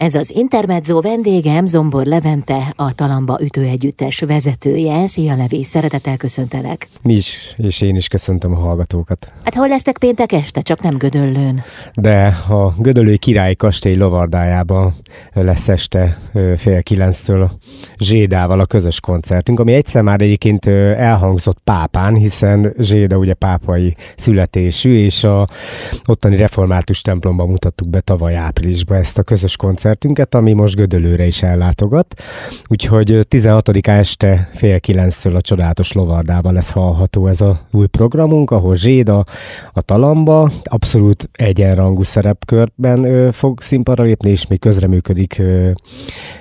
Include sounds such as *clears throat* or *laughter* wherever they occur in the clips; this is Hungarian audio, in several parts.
Ez az Intermezzo vendégem Zombor Levente, a Talamba ütőegyüttes vezetője. Szia Levi, szeretettel köszöntelek. Mi is, és én is köszöntöm a hallgatókat. Hát hol lesztek péntek este, csak nem Gödöllőn? De a Gödöllői Királyi Kastély lovardájában lesz este fél kilenctől Zsédával a közös koncertünk, ami egyszer már egyébként elhangzott pápán, hiszen Zséda ugye pápai születésű, és a ottani református templomban mutattuk be tavaly áprilisban ezt a közös koncertünket, ami most Gödöllőre is ellátogat. Úgyhogy 16 este fél kilenctől a csodálatos lovardában lesz hallható ez a új programunk, ahol Zséda a Talamba abszolút egyenrangú szerepkörben fog színpadra lépni, és még közreműködik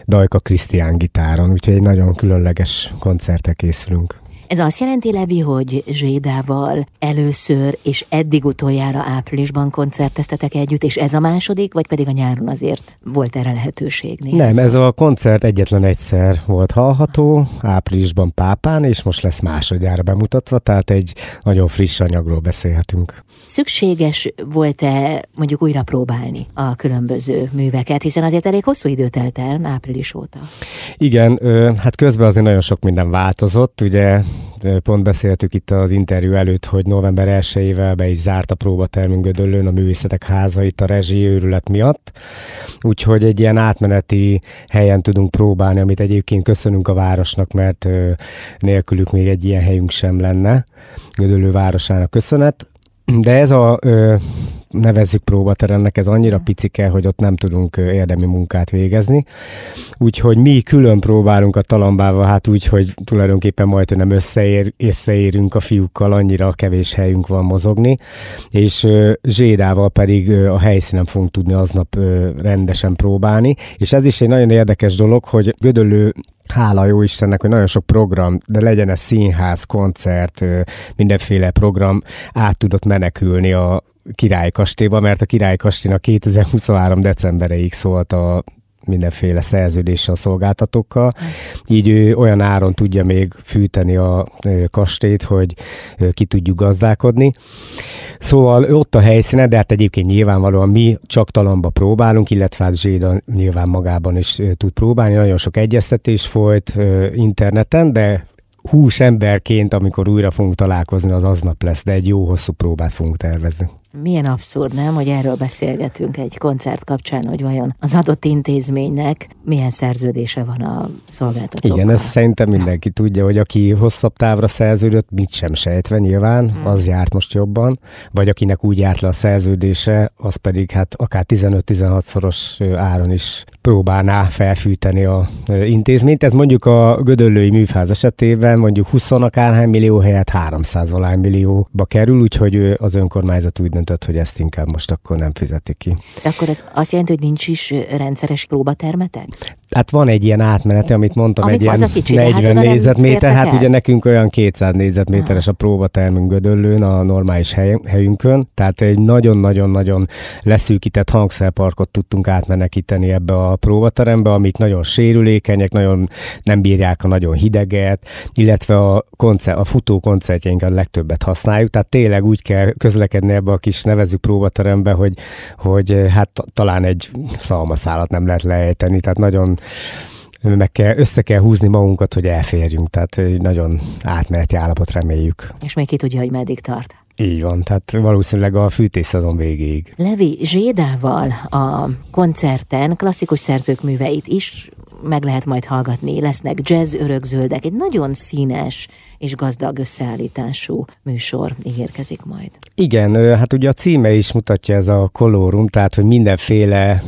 Dajka Krisztián gitáron, úgyhogy egy nagyon különleges koncertre készülünk. Ez azt jelenti, Levi, hogy Zsédával először és eddig utoljára áprilisban koncerteztetek együtt, és ez a második, vagy pedig a nyáron azért volt erre lehetőség? Nem, szó? ez a koncert egyetlen egyszer volt hallható, áprilisban Pápán, és most lesz másodjára bemutatva, tehát egy nagyon friss anyagról beszélhetünk. Szükséges volt-e mondjuk újra próbálni a különböző műveket, hiszen azért elég hosszú idő telt el április óta. Igen, hát közben azért nagyon sok minden változott, ugye pont beszéltük itt az interjú előtt, hogy november 1-ével be is zárt a próbatermünk Gödöllőn a művészetek háza itt a rezsi őrület miatt. Úgyhogy egy ilyen átmeneti helyen tudunk próbálni, amit egyébként köszönünk a városnak, mert nélkülük még egy ilyen helyünk sem lenne. Gödöllő városának köszönet. De ez a ö, nevezzük próbateremnek, ez annyira picike, hogy ott nem tudunk érdemi munkát végezni. Úgyhogy mi külön próbálunk a talambával, hát úgy, hogy tulajdonképpen majd nem összeér, összeérünk a fiúkkal, annyira kevés helyünk van mozogni, és Zsédával pedig a helyszínen fogunk tudni aznap rendesen próbálni, és ez is egy nagyon érdekes dolog, hogy Gödöllő hála jó Istennek, hogy nagyon sok program, de legyen ez színház, koncert, mindenféle program át tudott menekülni a királykastélyba, mert a királykastélynak 2023. decembereig szólt a mindenféle szerződéssel a szolgáltatókkal, így ő olyan áron tudja még fűteni a kastélyt, hogy ki tudjuk gazdálkodni. Szóval ott a helyszíne, de hát egyébként nyilvánvalóan mi csak talamba próbálunk, illetve hát Zséda nyilván magában is tud próbálni. Nagyon sok egyeztetés folyt interneten, de hús emberként, amikor újra fogunk találkozni, az aznap lesz, de egy jó hosszú próbát fogunk tervezni. Milyen abszurd, nem, hogy erről beszélgetünk egy koncert kapcsán, hogy vajon az adott intézménynek milyen szerződése van a szolgáltatókkal. Igen, ezt szerintem mindenki tudja, hogy aki hosszabb távra szerződött, mit sem sejtve nyilván, hmm. az járt most jobban, vagy akinek úgy járt le a szerződése, az pedig hát akár 15-16 szoros áron is próbálná felfűteni a intézményt. Ez mondjuk a Gödöllői műfáz esetében mondjuk 20 akárhány millió helyett 300 valány millióba kerül, úgyhogy az önkormányzat úgy döntött, hogy ezt inkább most akkor nem fizeti ki. Akkor ez azt jelenti, hogy nincs is rendszeres próbatermetek? Hát van egy ilyen átmenete, amit mondtam, Amik egy ilyen kicsi, 40 hát négyzetméter, hát ugye nekünk olyan 200 négyzetméteres a próbatermünk Gödöllőn, a normális hely, helyünkön, tehát egy nagyon-nagyon-nagyon leszűkített hangszerparkot tudtunk átmenekíteni ebbe a próbaterembe, amik nagyon sérülékenyek, nagyon nem bírják a nagyon hideget, illetve a, koncert, a futó koncertjeinket a legtöbbet használjuk, tehát tényleg úgy kell közlekedni ebbe a kis nevezük próbaterembe, hogy, hogy hát talán egy szalmaszálat nem lehet lejteni, tehát nagyon meg kell, össze kell húzni magunkat, hogy elférjünk, tehát nagyon átmeneti állapot reméljük. És még ki tudja, hogy meddig tart. Így van, tehát valószínűleg a fűtészezon végéig. Levi Zsédával a koncerten klasszikus szerzők műveit is meg lehet majd hallgatni, lesznek jazz örökzöldek, egy nagyon színes és gazdag összeállítású műsor ígérkezik majd. Igen, hát ugye a címe is mutatja ez a kolórum, tehát hogy mindenféle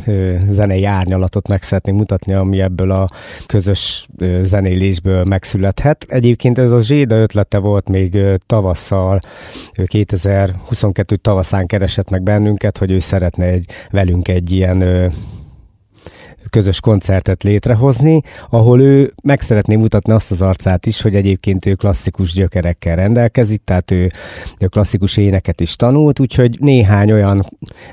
zenei árnyalatot meg szeretnénk mutatni, ami ebből a közös zenélésből megszülethet. Egyébként ez a Zséda ötlete volt még tavasszal, 2022 tavaszán keresett meg bennünket, hogy ő szeretne egy, velünk egy ilyen közös koncertet létrehozni, ahol ő meg szeretné mutatni azt az arcát is, hogy egyébként ő klasszikus gyökerekkel rendelkezik, tehát ő, ő klasszikus éneket is tanult, úgyhogy néhány olyan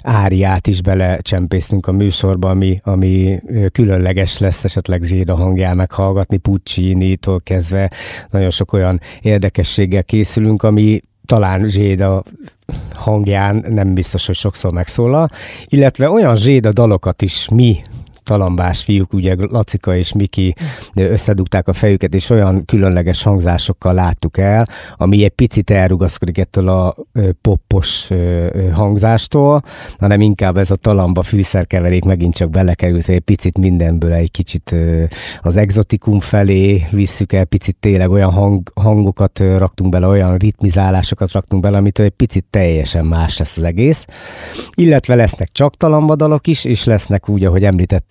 áriát is belecsempésztünk a műsorba, ami, ami különleges lesz esetleg Zséda hangján meghallgatni, Puccini-tól kezdve nagyon sok olyan érdekességgel készülünk, ami talán Zséda hangján nem biztos, hogy sokszor megszólal, illetve olyan Zséda dalokat is mi talambás fiúk, ugye Lacika és Miki összedugták a fejüket, és olyan különleges hangzásokkal láttuk el, ami egy picit elrugaszkodik ettől a poppos hangzástól, hanem inkább ez a talamba fűszerkeverék megint csak belekerült, egy picit mindenből egy kicsit az exotikum felé visszük el, picit tényleg olyan hang, hangokat raktunk bele, olyan ritmizálásokat raktunk bele, amitől egy picit teljesen más lesz az egész. Illetve lesznek csak talambadalok is, és lesznek úgy, ahogy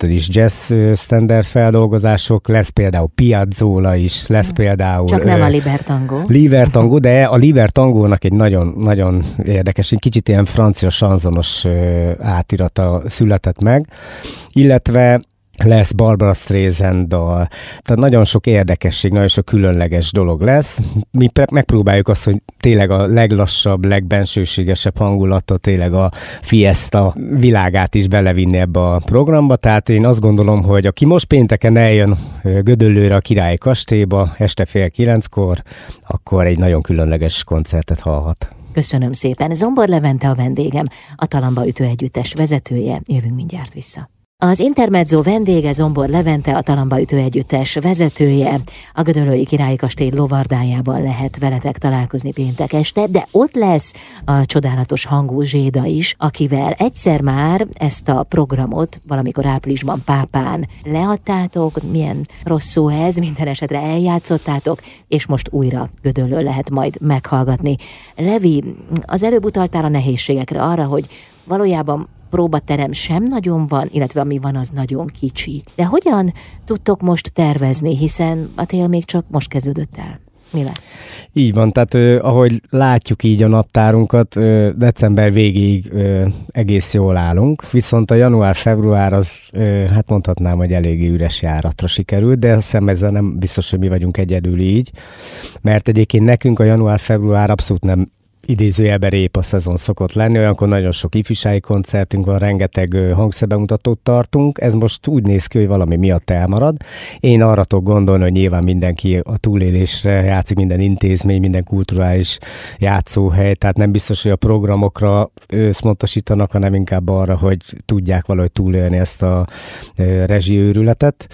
említetted is, jazz standard feldolgozások, lesz például Piazzola is, lesz például... Csak nem a Libertango. Libertango, *laughs* de a Libertangónak egy nagyon, nagyon érdekes, egy kicsit ilyen francia sanzonos átirata született meg, illetve lesz Barbara streisand -dal. Tehát nagyon sok érdekesség, nagyon sok különleges dolog lesz. Mi megpróbáljuk azt, hogy tényleg a leglassabb, legbensőségesebb hangulatot, tényleg a Fiesta világát is belevinni ebbe a programba. Tehát én azt gondolom, hogy aki most pénteken eljön Gödöllőre a Királyi Kastélyba, este fél kilenckor, akkor egy nagyon különleges koncertet hallhat. Köszönöm szépen. Zombor Levente a vendégem, a Talamba Ütő Együttes vezetője. Jövünk mindjárt vissza. Az Intermezzo vendége Zombor Levente, a Talamba Ütő Együttes vezetője. A Gödöllői Királyi Kastély lovardájában lehet veletek találkozni péntek este, de ott lesz a csodálatos hangú Zséda is, akivel egyszer már ezt a programot valamikor áprilisban Pápán leadtátok, milyen rossz szó ez, minden esetre eljátszottátok, és most újra Gödöllő lehet majd meghallgatni. Levi, az előbb utaltál a nehézségekre arra, hogy valójában próbaterem sem nagyon van, illetve ami van, az nagyon kicsi. De hogyan tudtok most tervezni, hiszen a tél még csak most kezdődött el? Mi lesz? Így van, tehát ahogy látjuk így a naptárunkat, december végéig egész jól állunk, viszont a január-február az, hát mondhatnám, hogy eléggé üres járatra sikerült, de azt hiszem ezzel nem biztos, hogy mi vagyunk egyedül így, mert egyébként nekünk a január-február abszolút nem idézőjelben a szezon szokott lenni, olyankor nagyon sok ifjúsági koncertünk van, rengeteg hangszerbemutatót tartunk, ez most úgy néz ki, hogy valami miatt elmarad. Én arra tudok gondolni, hogy nyilván mindenki a túlélésre játszik, minden intézmény, minden kulturális játszóhely, tehát nem biztos, hogy a programokra összpontosítanak, hanem inkább arra, hogy tudják valahogy túlélni ezt a rezsiőrületet.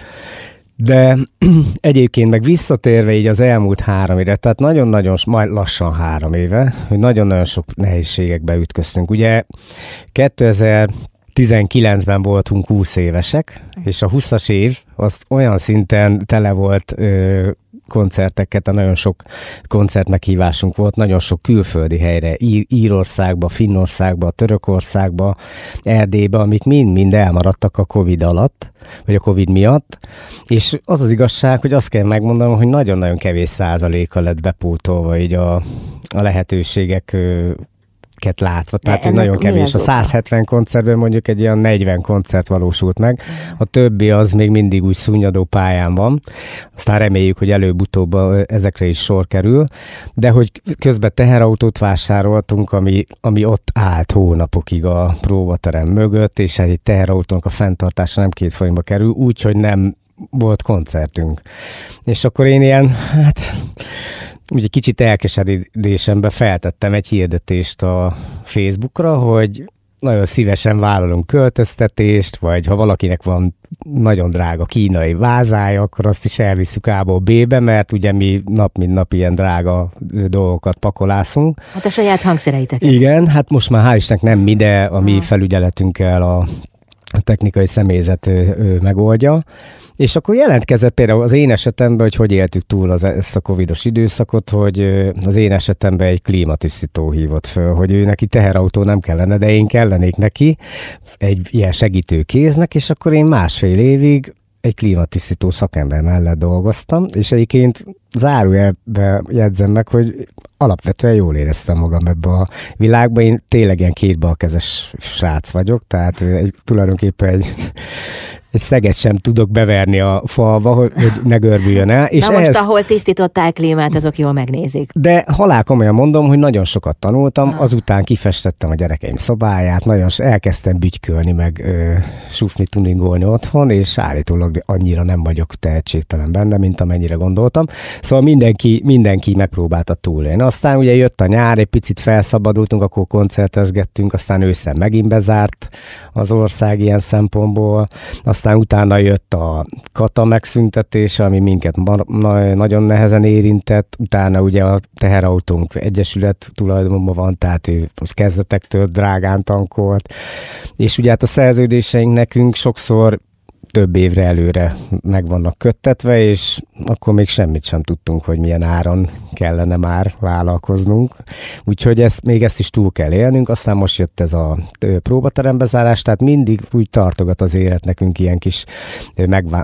De *clears throat* egyébként meg visszatérve így az elmúlt három éve, tehát nagyon-nagyon, majd lassan három éve, hogy nagyon-nagyon sok nehézségekbe ütköztünk. Ugye 2019-ben voltunk 20 évesek, és a 20-as év az olyan szinten tele volt ö, koncerteket, nagyon sok koncert meghívásunk volt, nagyon sok külföldi helyre, Ír- Írországba, Finnországba, Törökországba, Erdélybe, amik mind-mind elmaradtak a Covid alatt, vagy a Covid miatt, és az az igazság, hogy azt kell megmondanom, hogy nagyon-nagyon kevés százaléka lett bepótolva így a, a lehetőségek ket látva, tehát hogy nagyon kevés. A 170 koncertből mondjuk egy ilyen 40 koncert valósult meg, a többi az még mindig úgy szúnyadó pályán van, aztán reméljük, hogy előbb-utóbb ezekre is sor kerül, de hogy közben teherautót vásároltunk, ami, ami ott állt hónapokig a próbaterem mögött, és egy teherautónak a fenntartása nem két forintba kerül, úgyhogy nem volt koncertünk. És akkor én ilyen, hát ugye kicsit elkeseredésembe feltettem egy hirdetést a Facebookra, hogy nagyon szívesen vállalunk költöztetést, vagy ha valakinek van nagyon drága kínai vázája, akkor azt is elviszük A-ból B-be, mert ugye mi nap mint nap ilyen drága dolgokat pakolászunk. Hát a saját hangszereiteket. Igen, hát most már hál' Istennek nem mi, de a mi felügyeletünkkel a a technikai személyzet ő, ő megoldja. És akkor jelentkezett például az én esetemben, hogy hogy éltük túl az, ezt a covidos időszakot, hogy az én esetemben egy klímatisztító hívott föl, hogy ő neki teherautó nem kellene, de én kellenék neki egy ilyen segítő kéznek, és akkor én másfél évig egy klímatisztító szakember mellett dolgoztam, és egyébként zárójelbe jegyzem meg, hogy alapvetően jól éreztem magam ebbe a világba. Én tényleg ilyen kétbalkezes srác vagyok, tehát egy, tulajdonképpen egy egy szeget sem tudok beverni a falba, hogy, ne görbüljön el. És Na most, ehhez... ahol tisztították klímát, azok jól megnézik. De halál komolyan mondom, hogy nagyon sokat tanultam, ah. azután kifestettem a gyerekeim szobáját, nagyon elkezdtem bütykölni, meg ö, sufni, tuningolni otthon, és állítólag annyira nem vagyok tehetségtelen benne, mint amennyire gondoltam. Szóval mindenki, mindenki megpróbálta túlélni. Aztán ugye jött a nyár, egy picit felszabadultunk, akkor koncertezgettünk, aztán ősszel megint bezárt az ország ilyen szempontból. Aztán aztán utána jött a kata megszüntetése, ami minket nagyon nehezen érintett, utána ugye a teherautónk egyesület tulajdonban van, tehát ő az kezdetektől drágán tankolt, és ugye hát a szerződéseink nekünk sokszor több évre előre meg vannak köttetve, és akkor még semmit sem tudtunk, hogy milyen áron kellene már vállalkoznunk. Úgyhogy ezt, még ezt is túl kell élnünk, aztán most jött ez a próbaterembezárás, tehát mindig úgy tartogat az élet nekünk ilyen kis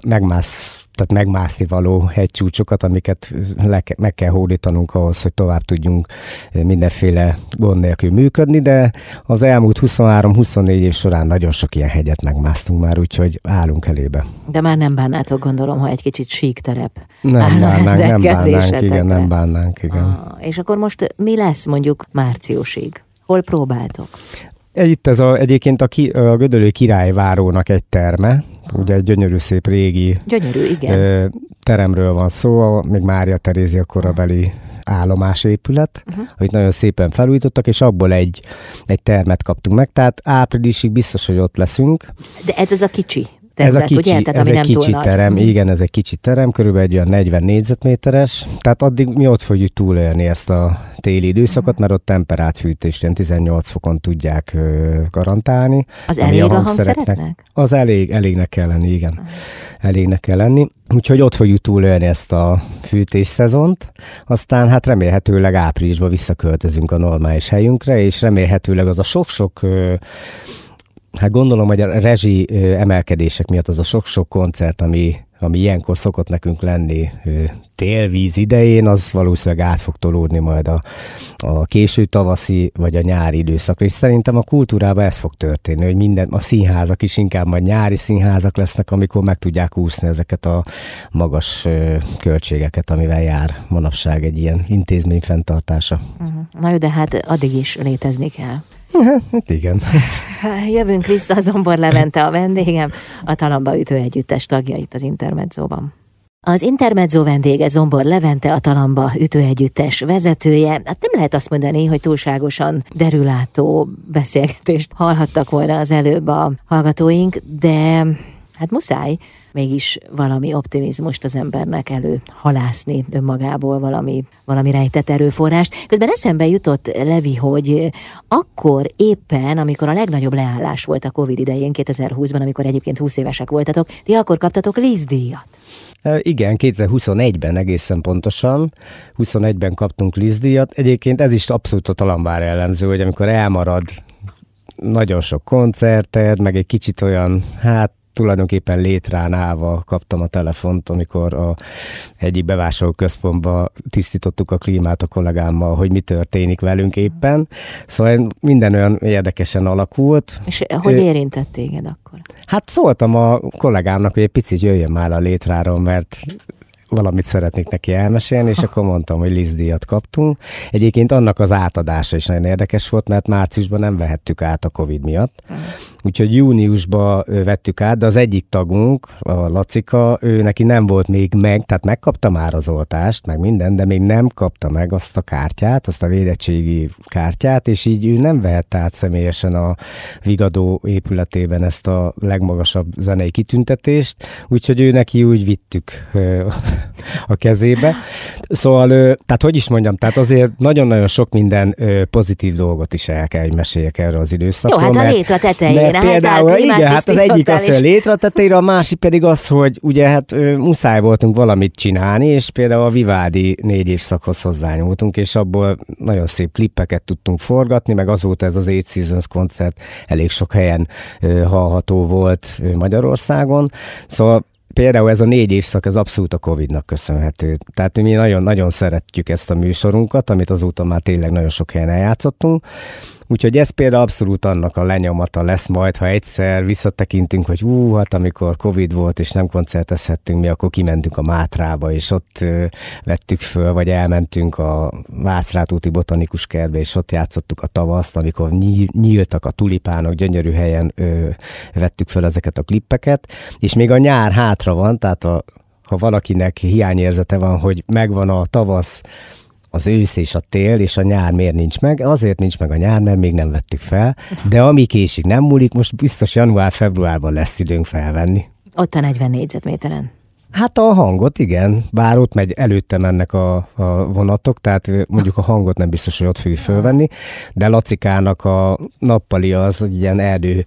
megmász tehát megmászni való hegycsúcsokat, amiket le, meg kell hódítanunk ahhoz, hogy tovább tudjunk mindenféle gond nélkül működni, de az elmúlt 23-24 év során nagyon sok ilyen hegyet megmásztunk már, úgyhogy állunk elébe. De már nem bánnátok, gondolom, ha egy kicsit sík terep Nem bánnánk, nem bánnánk, igen, nem bánnánk, igen. Ah, és akkor most mi lesz mondjuk márciusig? Hol próbáltok? Itt ez a, egyébként a, ki, a Gödölő királyvárónak egy terme, ugye egy gyönyörű szép régi gyönyörű, igen. Teremről van szó, még Mária Terézia korabeli állomásépület, uh-huh. amit nagyon szépen felújítottak, és abból egy, egy termet kaptunk meg, tehát áprilisig biztos, hogy ott leszünk. De ez az a kicsi ez a kicsi, ugye? Tehát, ez ami egy nem kicsi túl terem, nagy. igen, ez egy kicsi terem, körülbelül egy olyan 40 négyzetméteres, tehát addig mi ott fogjuk túlélni ezt a téli időszakot, mert ott temperát fűtést, ilyen 18 fokon tudják garantálni. Az elég a, hangszereknek? Az elég, elégnek kell lenni, igen. Elégnek kell lenni. Úgyhogy ott fogjuk túlélni ezt a fűtés szezont, aztán hát remélhetőleg áprilisban visszaköltözünk a normális helyünkre, és remélhetőleg az a sok-sok Hát gondolom, hogy a rezsi emelkedések miatt az a sok-sok koncert, ami, ami ilyenkor szokott nekünk lenni télvíz idején, az valószínűleg át fog tolódni majd a, a késő tavaszi vagy a nyári időszakra. És szerintem a kultúrában ez fog történni, hogy minden, a színházak is inkább majd nyári színházak lesznek, amikor meg tudják úszni ezeket a magas költségeket, amivel jár manapság egy ilyen intézmény fenntartása. Uh-huh. Na jó, de hát addig is létezni kell. Hát igen. *laughs* Jövünk vissza, Zombor Levente a vendégem, a Talamba Ütő Együttes tagja itt az Intermedzóban. Az Intermezzo vendége Zombor Levente, a Talamba ütőegyüttes vezetője. Hát nem lehet azt mondani, hogy túlságosan derülátó beszélgetést hallhattak volna az előbb a hallgatóink, de hát muszáj mégis valami optimizmust az embernek elő halászni önmagából, valami, valami rejtett erőforrást. Közben eszembe jutott, Levi, hogy akkor éppen, amikor a legnagyobb leállás volt a Covid idején, 2020-ban, amikor egyébként 20 évesek voltatok, ti akkor kaptatok lízdíjat. Igen, 2021-ben egészen pontosan. 21-ben kaptunk lízdíjat. Egyébként ez is abszolút a talambár jellemző, hogy amikor elmarad nagyon sok koncerted, meg egy kicsit olyan, hát tulajdonképpen létrán állva kaptam a telefont, amikor a egyik bevásárlóközpontba tisztítottuk a klímát a kollégámmal, hogy mi történik velünk éppen. Szóval minden olyan érdekesen alakult. És hogy érintett téged akkor? Hát szóltam a kollégámnak, hogy egy picit jöjjön már a létráról, mert valamit szeretnék neki elmesélni, és akkor mondtam, hogy lisztdíjat kaptunk. Egyébként annak az átadása is nagyon érdekes volt, mert márciusban nem vehettük át a Covid miatt. Úgyhogy júniusban vettük át, de az egyik tagunk, a Lacika, ő neki nem volt még meg, tehát megkapta már az oltást, meg minden, de még nem kapta meg azt a kártyát, azt a védettségi kártyát, és így ő nem vehette át személyesen a Vigadó épületében ezt a legmagasabb zenei kitüntetést, úgyhogy ő neki úgy vittük a kezébe. Szóval, tehát hogy is mondjam, tehát azért nagyon-nagyon sok minden pozitív dolgot is el kell, hogy meséljek erről az időszakról. Jó, hát a létre tetején mert például, igen, hát az egyik az, hogy a létre tetejére, a másik pedig az, hogy ugye hát muszáj voltunk valamit csinálni, és például a Vivaldi négy évszakhoz hozzányúltunk, és abból nagyon szép klippeket tudtunk forgatni, meg azóta ez az Eight Seasons koncert elég sok helyen hallható volt Magyarországon. Szóval Például ez a négy évszak, ez abszolút a Covid-nak köszönhető. Tehát mi nagyon-nagyon szeretjük ezt a műsorunkat, amit azóta már tényleg nagyon sok helyen eljátszottunk, Úgyhogy ez például abszolút annak a lenyomata lesz majd, ha egyszer visszatekintünk, hogy hú, hát amikor Covid volt, és nem koncertezhettünk mi, akkor kimentünk a Mátrába, és ott vettük föl, vagy elmentünk a Vácrát úti botanikus kertbe, és ott játszottuk a tavaszt, amikor nyíltak a tulipánok, gyönyörű helyen ö, vettük föl ezeket a klippeket, és még a nyár hátra van, tehát a, ha valakinek hiányérzete van, hogy megvan a tavasz, az ősz és a tél és a nyár miért nincs meg? Azért nincs meg a nyár, mert még nem vettük fel, de ami késik nem múlik, most biztos január-februárban lesz időnk felvenni. Ott a 40 négyzetméteren. Hát a hangot, igen, bár ott megy, előtte mennek a, a vonatok, tehát mondjuk a hangot nem biztos, hogy ott fogjuk fölvenni, de Lacikának a nappali az, ilyen erdő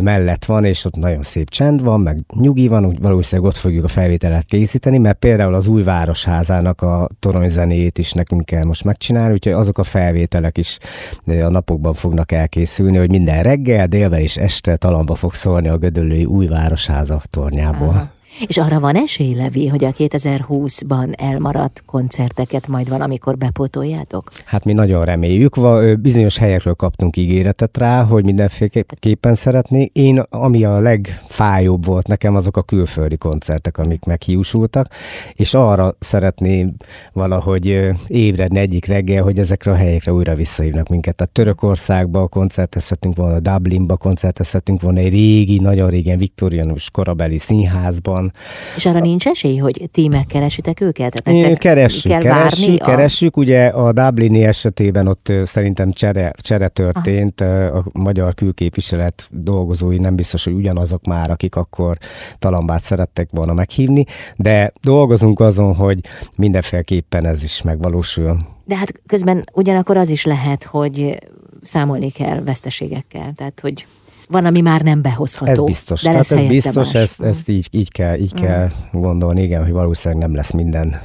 mellett van, és ott nagyon szép csend van, meg nyugi van, úgy valószínűleg ott fogjuk a felvételet készíteni, mert például az új városházának a toronyzenét is nekünk kell most megcsinálni, úgyhogy azok a felvételek is a napokban fognak elkészülni, hogy minden reggel, délben és este talamba fog szólni a Gödöllői új városháza tornyából. Aha. És arra van esély, Levi, hogy a 2020-ban elmaradt koncerteket majd valamikor bepótoljátok? Hát mi nagyon reméljük. Bizonyos helyekről kaptunk ígéretet rá, hogy mindenféleképpen szeretné. Én, ami a legfájóbb volt nekem, azok a külföldi koncertek, amik meghiúsultak, és arra szeretném valahogy ébredni egyik reggel, hogy ezekre a helyekre újra visszahívnak minket. Tehát Törökországba koncertezhetünk volna, Dublinba koncertezhetünk volna, egy régi, nagyon régen viktorianus korabeli színházban, van. És arra nincs esély, hogy ti megkeresitek őket? Tehát keressük, kell keressük, a... keressük. Ugye a Dublini esetében ott szerintem csere, csere történt, Aha. a magyar külképviselet dolgozói nem biztos, hogy ugyanazok már, akik akkor talambát szerettek volna meghívni, de dolgozunk azon, hogy mindenféleképpen ez is megvalósul. De hát közben ugyanakkor az is lehet, hogy számolni kell veszteségekkel, tehát hogy van, ami már nem behozható. Ez biztos. De lesz Tehát ez biztos, ezt, ezt így, így kell, így mm. kell gondolni, igen, hogy valószínűleg nem lesz minden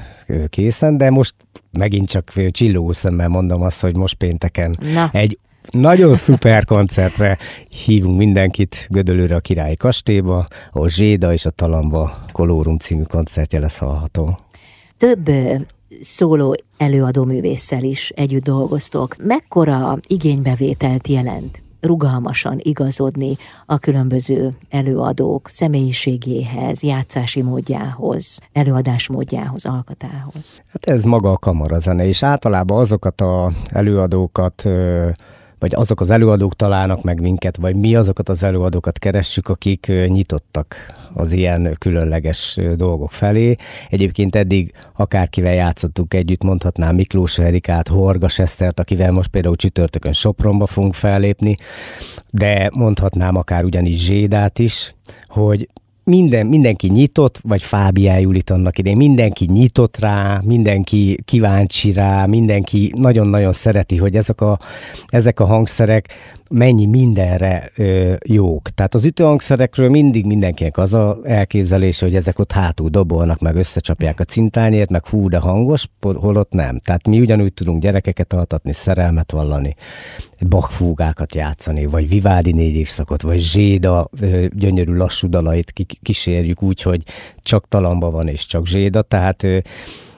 készen, de most megint csak csillogó szemmel mondom azt, hogy most pénteken Na. egy nagyon *laughs* szuper koncertre hívunk mindenkit Gödölőre a Királyi Kastélyba, ahol Zséda és a Talamba Kolórum című koncertje lesz hallható. Több szóló előadó művésszel is együtt dolgoztok. Mekkora igénybevételt jelent rugalmasan igazodni a különböző előadók személyiségéhez, játszási módjához, előadás módjához, alkatához. Hát ez maga a kamarazene, és általában azokat a előadókat vagy azok az előadók találnak meg minket, vagy mi azokat az előadókat keressük, akik nyitottak az ilyen különleges dolgok felé. Egyébként eddig akárkivel játszottuk együtt, mondhatnám Miklós Erikát, Horgas Esztert, akivel most például csütörtökön Sopronba fogunk fellépni, de mondhatnám akár ugyanis Zsédát is, hogy minden, mindenki nyitott, vagy Fábiá Julit annak idején, mindenki nyitott rá, mindenki kíváncsi rá, mindenki nagyon-nagyon szereti, hogy ezek a, ezek a hangszerek mennyi mindenre ö, jók. Tehát az ütőhangszerekről mindig mindenkinek az a elképzelése, hogy ezek ott hátul dobolnak, meg összecsapják a cintányért, meg hú, de hangos, holott nem. Tehát mi ugyanúgy tudunk gyerekeket altatni, szerelmet vallani, bakfúgákat játszani, vagy Vivaldi négy évszakot, vagy Zséda gyönyörű lassú dalait kísérjük úgy, hogy csak talamba van és csak Zséda, tehát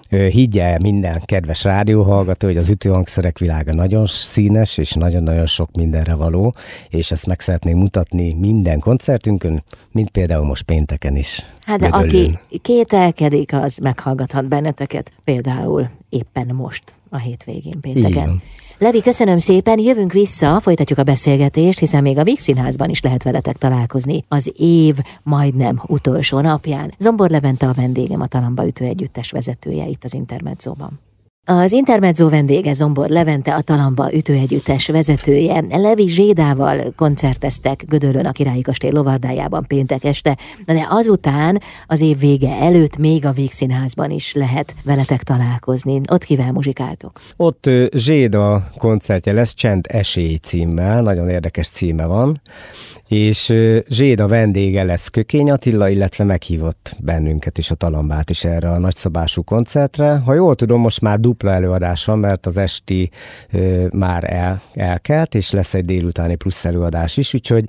higgye minden kedves rádióhallgató, hogy az ütőhangszerek világa nagyon színes, és nagyon-nagyon sok mindenre való, és ezt meg szeretnénk mutatni minden koncertünkön, mint például most pénteken is. Hát de aki kételkedik, az meghallgathat benneteket, például éppen most, a hétvégén pénteken. Igen. Levi, köszönöm szépen, jövünk vissza, folytatjuk a beszélgetést, hiszen még a Víg Színházban is lehet veletek találkozni az év majdnem utolsó napján. Zombor Levente a vendégem, a Talamba Ütő Együttes vezetője itt az Intermedzóban. Az Intermezzo vendége Zombor Levente, a Talamba ütőegyüttes vezetője. Levi Zsédával koncerteztek Gödöllön a Királyi Kastély lovardájában péntek este, de azután az év vége előtt még a Vígszínházban is lehet veletek találkozni. Ott kivel muzsikáltok? Ott Zséda koncertje lesz, Csend Esély címmel, nagyon érdekes címe van és Zséda vendége lesz Kökény Attila, illetve meghívott bennünket is a Talambát is erre a nagyszabású koncertre. Ha jól tudom, most már dupla előadás van, mert az esti ö, már el, elkelt, és lesz egy délutáni plusz előadás is, úgyhogy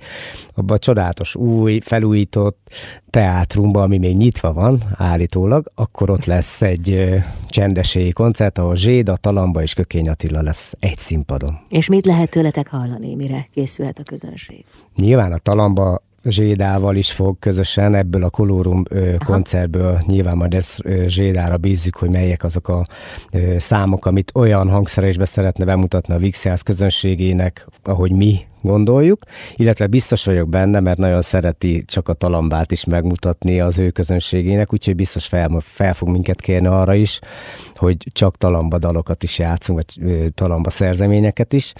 abban a csodálatos új, felújított teátrumban, ami még nyitva van állítólag, akkor ott lesz egy ö, csendeségi koncert, ahol Zséda, Talamba és Kökény Attila lesz egy színpadon. És mit lehet tőletek hallani, mire készülhet a közönség? Nyilván a Talamba Zsédával is fog közösen ebből a Kolórum ö, koncertből, nyilván majd ezt Zsédára bízzük, hogy melyek azok a számok, amit olyan hangszeresbe szeretne bemutatni a Vixjász közönségének, ahogy mi gondoljuk, illetve biztos vagyok benne, mert nagyon szereti csak a talambát is megmutatni az ő közönségének, úgyhogy biztos fel, fel fog minket kérni arra is, hogy csak talamba dalokat is játszunk, vagy talamba szerzeményeket is.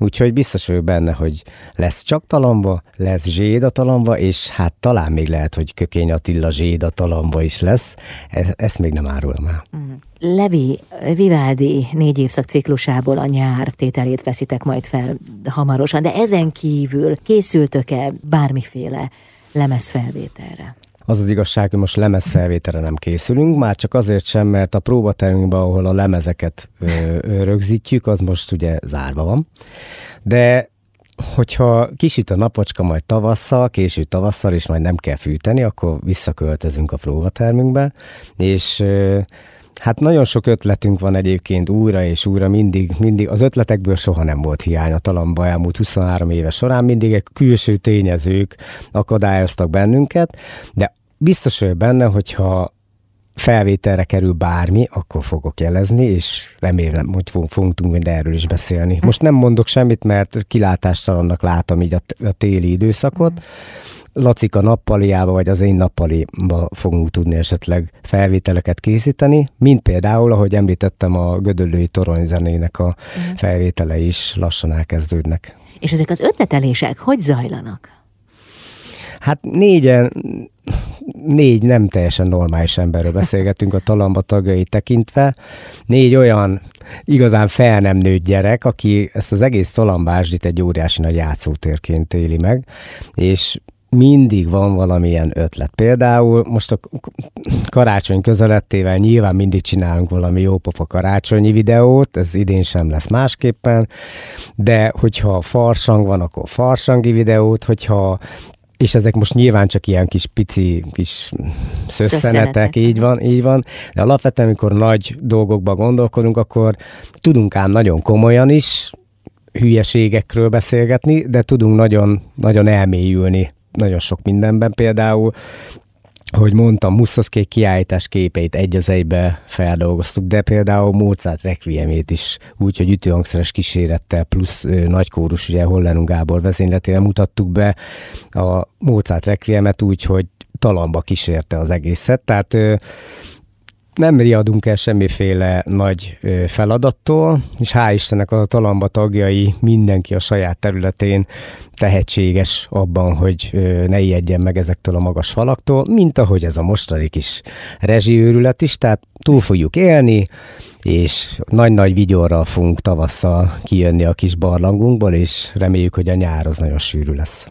Úgyhogy biztos vagyok benne, hogy lesz csak talamba, lesz zséda talamba, és hát talán még lehet, hogy Kökény Attila zséda talamba is lesz. E- ezt még nem árulom el. Mm. Levi Vivaldi négy évszak ciklusából a nyár tételét veszitek majd fel hamarosan, de ezen kívül készültök-e bármiféle lemezfelvételre? Az az igazság, hogy most lemezfelvételre nem készülünk, már csak azért sem, mert a próbatermünkben, ahol a lemezeket ö, ö, rögzítjük, az most ugye zárva van. De hogyha kisüt a napocska majd tavasszal, késő tavasszal, és majd nem kell fűteni, akkor visszaköltözünk a próbatermünkbe, és ö, Hát nagyon sok ötletünk van egyébként újra és újra, mindig, mindig az ötletekből soha nem volt hiány a talamba elmúlt 23 éves során, mindig egy külső tényezők akadályoztak bennünket, de biztos vagyok benne, hogyha felvételre kerül bármi, akkor fogok jelezni, és remélem, hogy fogunk tudni erről is beszélni. Most nem mondok semmit, mert kilátástalannak látom így a, téli időszakot, Lacika nappaliába, vagy az én nappaliba fogunk tudni esetleg felvételeket készíteni, mint például, ahogy említettem, a Gödöllői Toronyzenének a uh-huh. felvétele is lassan elkezdődnek. És ezek az ötletelések hogy zajlanak? Hát négyen, négy nem teljesen normális emberről beszélgetünk a talamba tagjai tekintve. Négy olyan igazán fel nem nőtt gyerek, aki ezt az egész talambásdit egy óriási nagy játszótérként éli meg, és mindig van valamilyen ötlet. Például most a karácsony közelettével nyilván mindig csinálunk valami jópofa karácsonyi videót, ez idén sem lesz másképpen, de hogyha farsang van, akkor farsangi videót, hogyha és ezek most nyilván csak ilyen kis pici, kis szösszenetek, így van, így van, de alapvetően, amikor nagy dolgokba gondolkodunk, akkor tudunk ám nagyon komolyan is hülyeségekről beszélgetni, de tudunk nagyon, nagyon elmélyülni nagyon sok mindenben. Például, hogy mondtam, Muszoszkék kiállítás képeit egy az egybe feldolgoztuk, de például Mozart Requiemét is úgy, hogy ütőhangszeres kísérettel plusz ö, nagykórus, ugye Hollenung Gábor vezényletével mutattuk be a Mozart Requiemet úgy, hogy talamba kísérte az egészet, tehát ö, nem riadunk el semmiféle nagy feladattól, és hál' Istennek a talamba tagjai mindenki a saját területén tehetséges abban, hogy ne ijedjen meg ezektől a magas falaktól, mint ahogy ez a mostani kis rezsiőrület is, tehát túl fogjuk élni, és nagy-nagy vigyorral fogunk tavasszal kijönni a kis barlangunkból, és reméljük, hogy a nyár az nagyon sűrű lesz.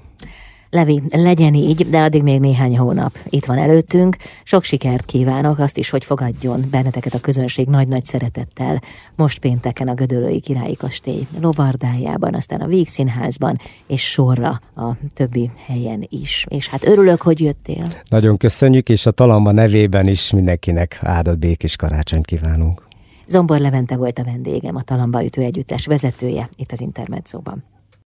Levi, legyen így, de addig még néhány hónap itt van előttünk. Sok sikert kívánok, azt is, hogy fogadjon benneteket a közönség nagy-nagy szeretettel. Most pénteken a Gödöllői Királyi Kastély lovardájában, aztán a Végszínházban, és sorra a többi helyen is. És hát örülök, hogy jöttél. Nagyon köszönjük, és a Talamba nevében is mindenkinek áldott békés karácsonyt kívánunk. Zombor Levente volt a vendégem, a Talamba Ütő Együttes vezetője itt az Intermedzóban.